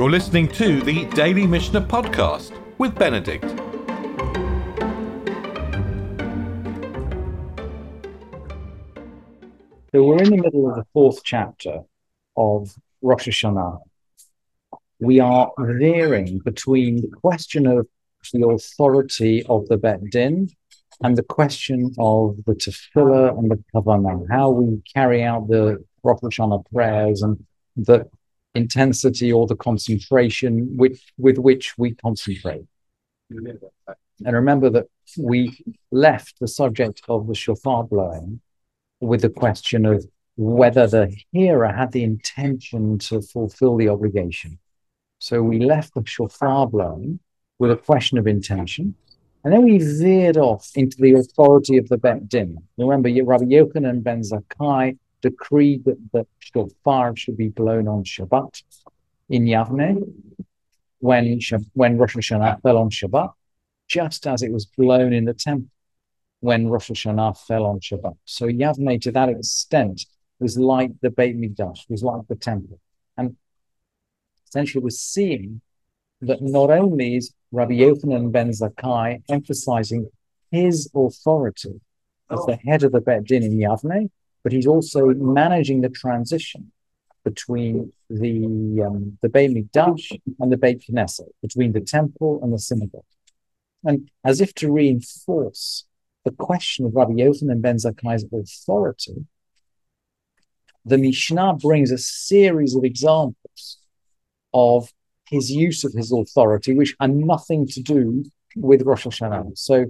You're listening to the Daily Mishnah Podcast with Benedict. So we're in the middle of the fourth chapter of Rosh Hashanah. We are veering between the question of the authority of the Bet Din and the question of the tefillah and the kavanah, how we carry out the Rosh Hashanah prayers and the intensity or the concentration with, with which we concentrate. And remember that we left the subject of the shofar blowing with the question of whether the hearer had the intention to fulfill the obligation. So we left the shofar blowing with a question of intention, and then we veered off into the authority of the Bet Din. Remember, Rabbi Yochanan ben Zakkai decreed that the shofar should be blown on Shabbat in Yavne when, when Rosh Hashanah fell on Shabbat, just as it was blown in the temple when Rosh Hashanah fell on Shabbat. So Yavne, to that extent, was like the Beit Mikdash, was like the temple. And essentially was seeing that not only is Rabbi Yochanan ben Zakkai emphasizing his authority as the head of the Bet Din in Yavne, but he's also managing the transition between the um, the Beit Mikdash and the Beit Knesset, between the temple and the synagogue. And as if to reinforce the question of Rabbi Yochanan ben Zakkai's authority, the Mishnah brings a series of examples of his use of his authority, which are nothing to do with Rosh Hashanah. So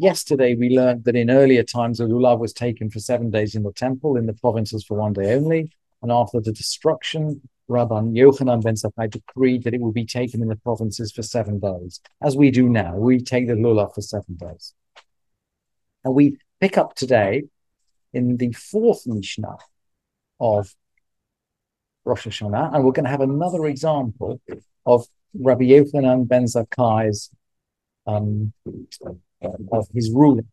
yesterday we learned that in earlier times, the lulav was taken for seven days in the temple in the provinces for one day only. And after the destruction, Rabban Yochanan ben Zakkai decreed that it would be taken in the provinces for seven days, as we do now. We take the lulav for seven days. And we pick up today in the fourth Mishnah of Rosh Hashanah, and we're going to have another example of Rabbi Yochanan ben Zakkai's um, of his rulings.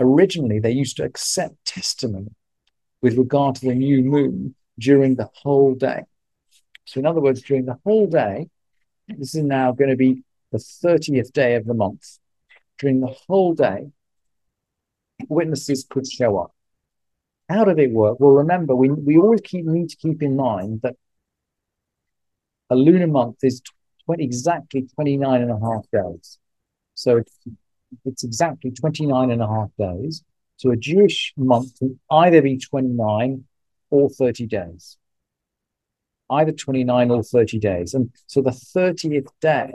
Originally, they used to accept testimony with regard to the new moon during the whole day. So, in other words, during the whole day, this is now going to be the 30th day of the month. During the whole day, witnesses could show up. How did it work? Well, remember, we, we always keep, need to keep in mind that a lunar month is 20, exactly 29 and a half days. So it's, it's exactly 29 and a half days. So a Jewish month can either be 29 or 30 days. Either 29 or 30 days. And so the 30th day,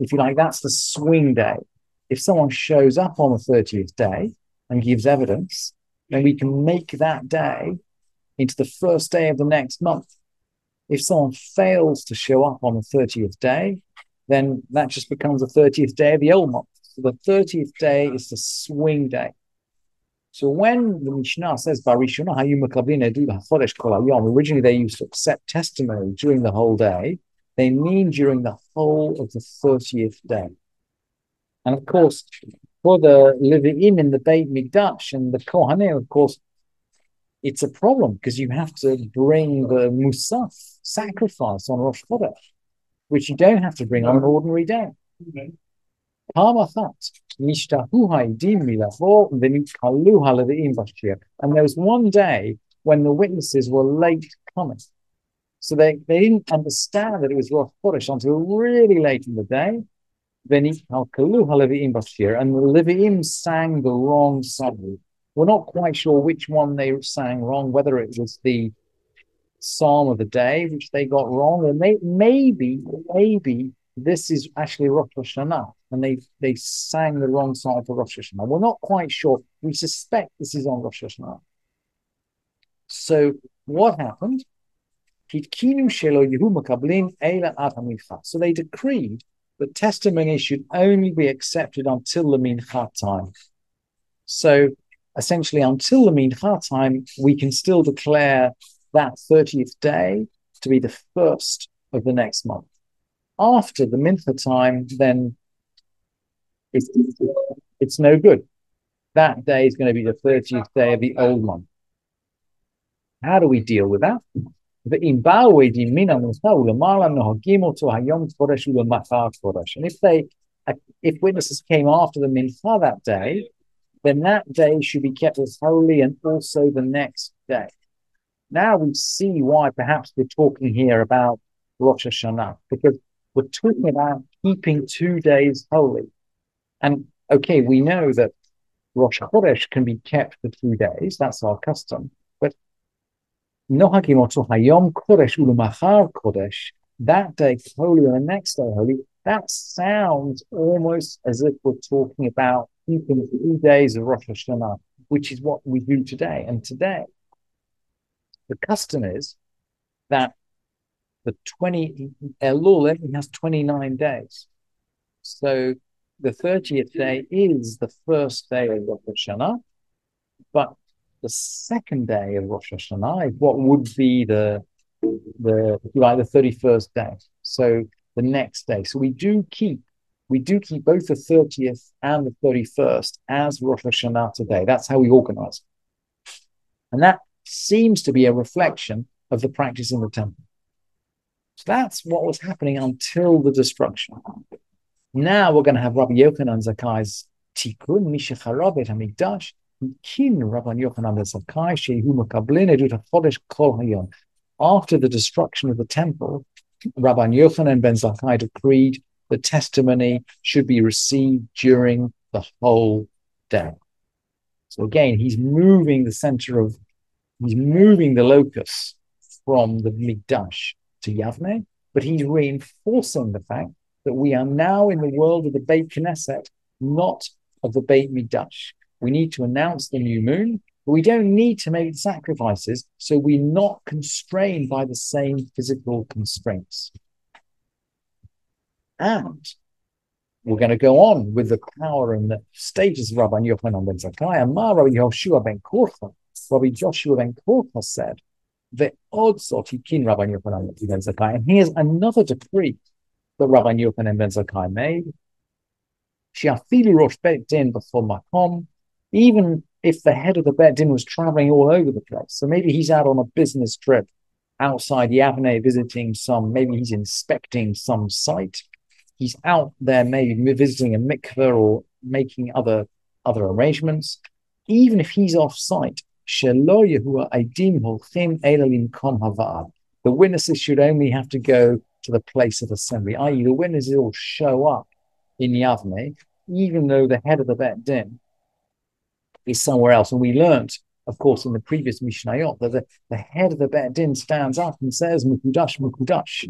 if you like, that's the swing day. If someone shows up on the 30th day and gives evidence, then we can make that day into the first day of the next month. If someone fails to show up on the 30th day, then that just becomes the 30th day of the old month. So the 30th day is the swing day. So when the Mishnah says, originally they used to accept testimony during the whole day, they mean during the whole of the 30th day. And of course, for the Levi'im in the Beit Mikdash and the Kohanim, of course, it's a problem because you have to bring the Musaf sacrifice on Rosh Chodesh, which you don't have to bring on an ordinary day. And there was one day when the witnesses were late coming. So they, they didn't understand that it was Rosh Chodesh until really late in the day. And the Levi'im sang the wrong song. We're not quite sure which one they sang wrong, whether it was the psalm of the day, which they got wrong, and may, maybe, maybe this is actually Rosh Hashanah, and they, they sang the wrong song for Rosh Hashanah. We're not quite sure. We suspect this is on Rosh Hashanah. So what happened? So they decreed that testimony should only be accepted until the mincha time. So essentially until the Mincha time, we can still declare that 30th day to be the first of the next month. After the Mincha time, then it's, it's no good. That day is going to be the 30th day of the old month. How do we deal with that? And if they, if witnesses came after the mincha that day, then that day should be kept as holy and also the next day. Now we see why perhaps we're talking here about Rosh Hashanah, because we're talking about keeping two days holy. And okay, we know that Rosh Chodesh can be kept for two days, that's our custom. But Nohagim Hayom Kodesh Ulumachar Kodesh, that day holy and the next day holy, that sounds almost as if we're talking about keeping two days of Rosh Hashanah, which is what we do today. And today, the custom is that the 20 Elul only has 29 days. So the 30th day is the first day of Rosh Hashanah, but the second day of Rosh Hashanah is what would be the the like the 31st day. So the next day. So we do keep we do keep both the 30th and the 31st as Rosh Hashanah today. That's how we organize. And that seems to be a reflection of the practice in the temple. So that's what was happening until the destruction. Now we're going to have Rabbi Yochanan Zakkai's Tikkun Mishacharabet Hamikdash. Kin Rabbi Yochanan Zakkai Shehu Makablin Edut Chodesh Kol Hayom. After the destruction of the temple, Rabbi Yochanan ben Zakkai decreed the testimony should be received during the whole day. So again, he's moving the center of, he's moving the locus from the Mikdash to Yavne, but he's reinforcing the fact that we are now in the world of the Beit Knesset, not of the Beit Mikdash. We need to announce the new moon, but we don't need to make sacrifices, so we're not constrained by the same physical constraints. And we're going to go on with the power and the stages of Rabbi Yochanan ben Zakkai. And Rabbi Yoshua ben Korcha, Rabbi Joshua ben Korcha said, the odds of Hikin Rabbi Yochanan ben Zakkai. And here's another decree that Rabbi Yochanan ben Zakkai made. Shiafilu Rosh Bet Din before Makom, even if the head of the Bet Din was traveling all over the place. So maybe he's out on a business trip outside Yavne visiting some, maybe he's inspecting some site. He's out there maybe visiting a mikveh or making other other arrangements. Even if he's off site, the witnesses should only have to go to the place of assembly, i.e., the witnesses will show up in Yavne, even though the head of the Bet Din is somewhere else. And we learnt, of course, in the previous Mishnayot, that the, the head of the Bet Din stands up and says, Mekudash, Mekudash.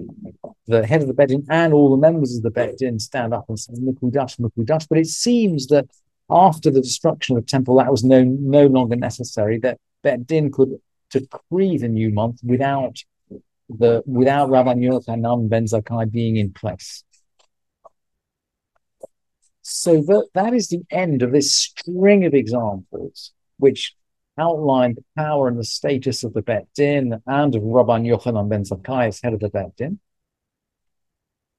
The head of the Bet Din and all the members of the Bet Din stand up and say, Mekudash, Mekudash. But it seems that after the destruction of the temple, that was no, no longer necessary, that Bet Din could decree the new month without the without Rabbi Yochanan ben Zakkai being in place. So that, that is the end of this string of examples, which outline the power and the status of the Bet Din and of Rabbi Yochanan ben Zakkai as head of the Bet Din.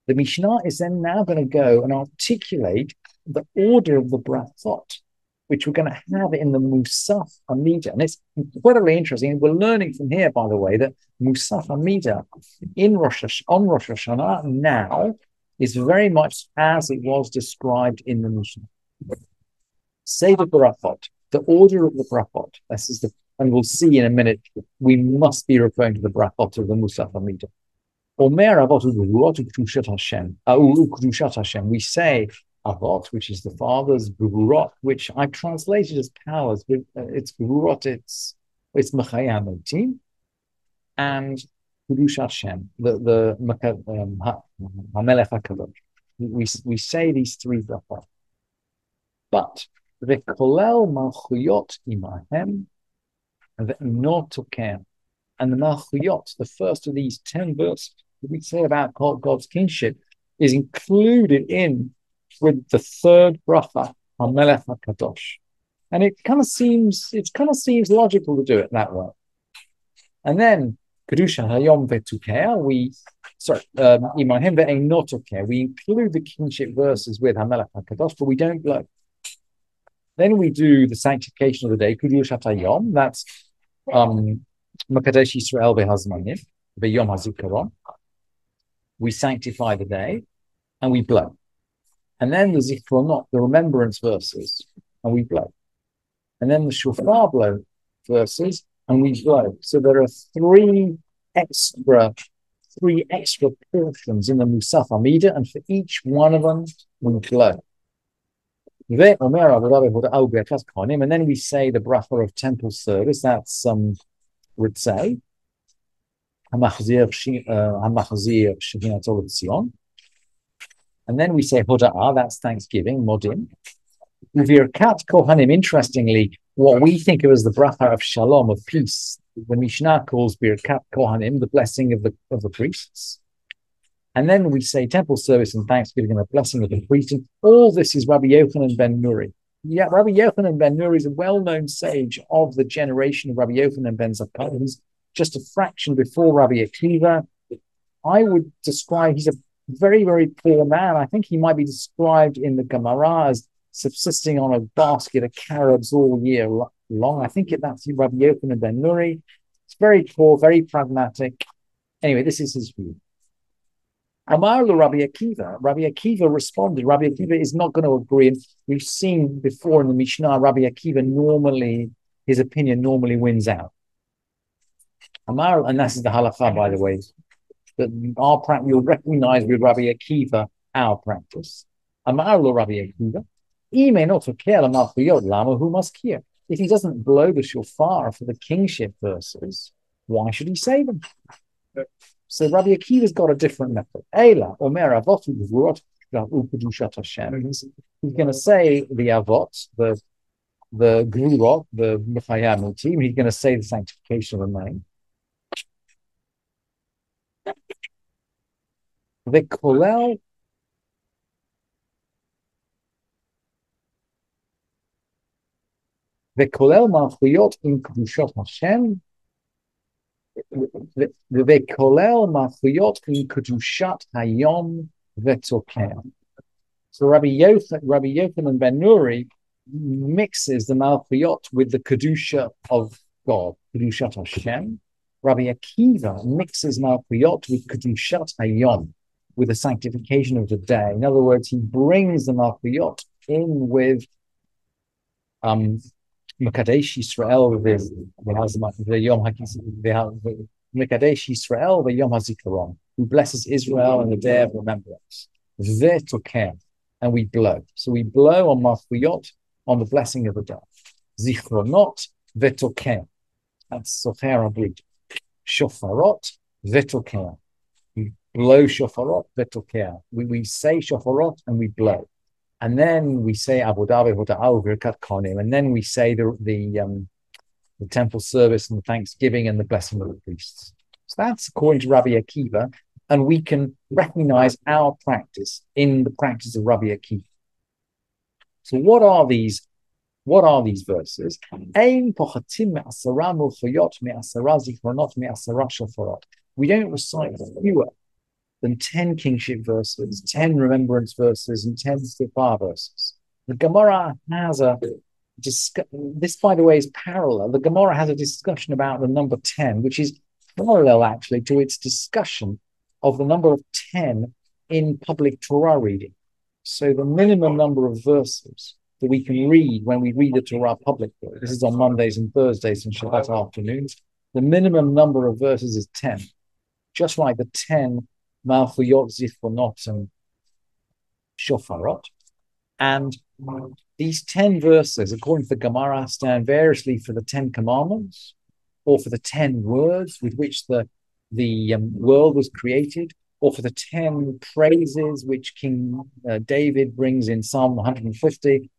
The Mishnah is then now going to go and articulate the order of the brachot, which we're going to have in the Musaf Amida. And it's incredibly interesting. We're learning from here, by the way, that Musaf Amida in Rosh on Rosh Hashanah now is very much as it was described in the Mishnah. The brachot, the order of the brachot. This is the, and we'll see in a minute. We must be referring to the brachot of the Musaf Amida. Omer avot Hashem. Hashem. We say Avot, which is the father's Gevurot, which I translated as powers, but uh, it's Gevurot, it's it's Mechayamotim, and Kudush Hashem, the the um, Hamelech HaKadosh. We we say these three brachot, but kolel malchuyot imahem token, and the malchuyot, the first of these ten verses that we say about God's kingship, is included in with the third bracha on Melech HaKadosh. And it kind of seems, it kind of seems logical to do it that way. And then Kedusha Hayom Vetukea, we sorry, um, Imahim we include the kingship verses with Hamelech HaKadosh, but we don't look. Then we do the sanctification of the day, Kedusha Hayom, that's um, Makadesh Yisrael behazmanim, beyom hazikaron. We sanctify the day and we blow. And then the zichronot, the remembrance verses, and we blow. And then the shofar blow verses, and we blow. So there are three extra, three extra portions in the Musaf Amida, and for each one of them, we blow. And then we say the bracha of temple service. That's um, say Hamachzir Shekinah Zion. And then we say Hoda'ah, that's Thanksgiving, Modim. Birkat Kohanim, interestingly, what we think of as the bracha of Shalom, of peace, the Mishnah calls Birkat Kohanim, the blessing of the of the priests. And then we say temple service and thanksgiving and a blessing of the priest. And all this is Rabbi Yochanan ben Nuri. Yeah, Rabbi Yochanan ben Nuri is a well-known sage of the generation of Rabbi Yochanan ben Zakkai. He's just a fraction before Rabbi Akiva. I would describe he's a very, very poor man. I think he might be described in the Gemara as subsisting on a basket of carrots all year long. I think that's Rabbi Yochanan ben Nuri. It's very poor, very pragmatic. Anyway, this is his view. Amar Rabbi Akiva. Rabbi Akiva responded. Rabbi Akiva is not going to agree. And we've seen before in the Mishnah, Rabbi Akiva normally, his opinion normally wins out. Amar, and this is the halacha, by the way, that our practice, you'll recognize with Rabbi Akiva our practice. Amar Rabbi Akiva. If he doesn't blow the shofar for the kingship verses, why should he say them? So Rabbi Akiva's got a different method. Ela Omer Avot Hashem. He's going to say the Avot, the the Gvurot, the Mechayam team. He's going to say the sanctification of the name. The Kolel וכולל מלכויות עם קדושות השם ve'kolel malchuyot in kedushat hayom ve'tokeh. So Rabbi Yochanan, Rabbi Yochanan Ben Nuri mixes the malchuyot with the kedusha of God, kedushat Hashem. Rabbi Akiva mixes malchuyot with kedushat hayom, with the sanctification of the day. In other words, he brings the malchuyot in with um, Mekadesh Yisrael v'yom Mekadesh Yisrael v'yom hazikaron, who blesses Israel on the day of remembrance. V'tokem, and we blow. So we blow on Malchuyot on the blessing of the day. Zichronot v'tokem. That's Sofer Abrid. Shofarot v'tokem. We blow shofarot v'tokem. We, we say shofarot and we blow and then we say Abu Dhabi Konim, and then we say the the, um, the temple service and the thanksgiving and the blessing of the priests. So that's according to Rabbi Akiva, and we can recognize our practice in the practice of Rabbi Akiva. So what are these? What are these verses? We don't recite fewer than 10 kingship verses, 10 remembrance verses, and 10 shofar verses. The Gemara has a this, by the way, is parallel. The Gemara has a discussion about the number 10, which is parallel actually to its discussion of the number of 10 in public Torah reading. So the minimum number of verses that we can read when we read the Torah publicly, this is on Mondays and Thursdays and Shabbat afternoons, the minimum number of verses is 10. Just like the 10 And Shofarot. And these 10 verses, according to the Gemara, stand variously for the 10 commandments or for the 10 words with which the, the um, world was created, or for the 10 praises which King uh, David brings in Psalm 150.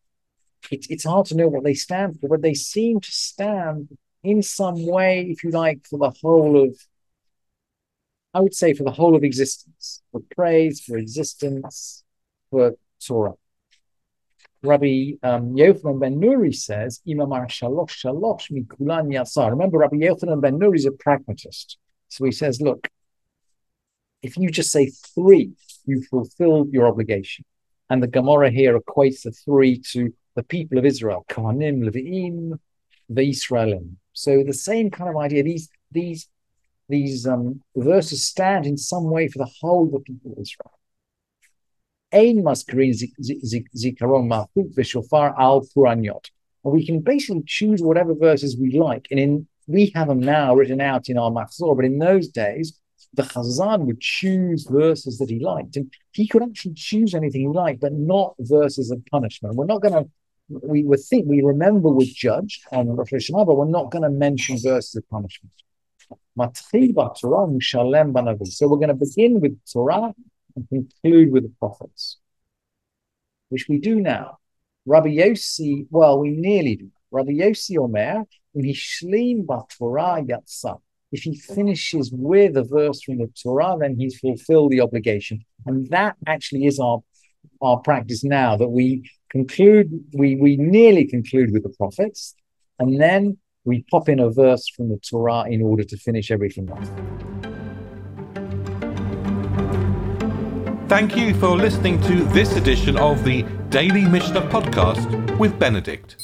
It, it's hard to know what they stand for, but they seem to stand in some way, if you like, for the whole of I would say for the whole of existence, for praise, for existence, for Torah. Rabbi um, Yochanan ben Nuri says, Imamar shalosh shalosh mikulan yasar. Remember, Rabbi Yochanan ben Nuri is a pragmatist. So he says, look, if you just say three, you fulfill your obligation. And the Gemara here equates the three to the people of Israel, Kohanim, Levi'im, the Israelim. So the same kind of idea. These these these um, verses stand in some way for the whole of the people of Israel. Zikaron. And we can basically choose whatever verses we like. And in we have them now written out in our machzor, but in those days, the Chazan would choose verses that he liked. And he could actually choose anything he liked, but not verses of punishment. We're not going to, we would think, we remember with Judge on Rosh Hashanah, but we're not going to mention verses of punishment. So we're going to begin with Torah and conclude with the prophets, which we do now. Rabbi Yossi, well, we nearly do. Rabbi Yossi Omer, Mishlim Torah Yatsa. If he finishes with a verse from the Torah, then he's fulfilled the obligation. And that actually is our our practice now that we conclude, we we nearly conclude with the prophets, and then we pop in a verse from the Torah in order to finish everything off. Thank you for listening to this edition of the Daily Mishnah Podcast with Benedict.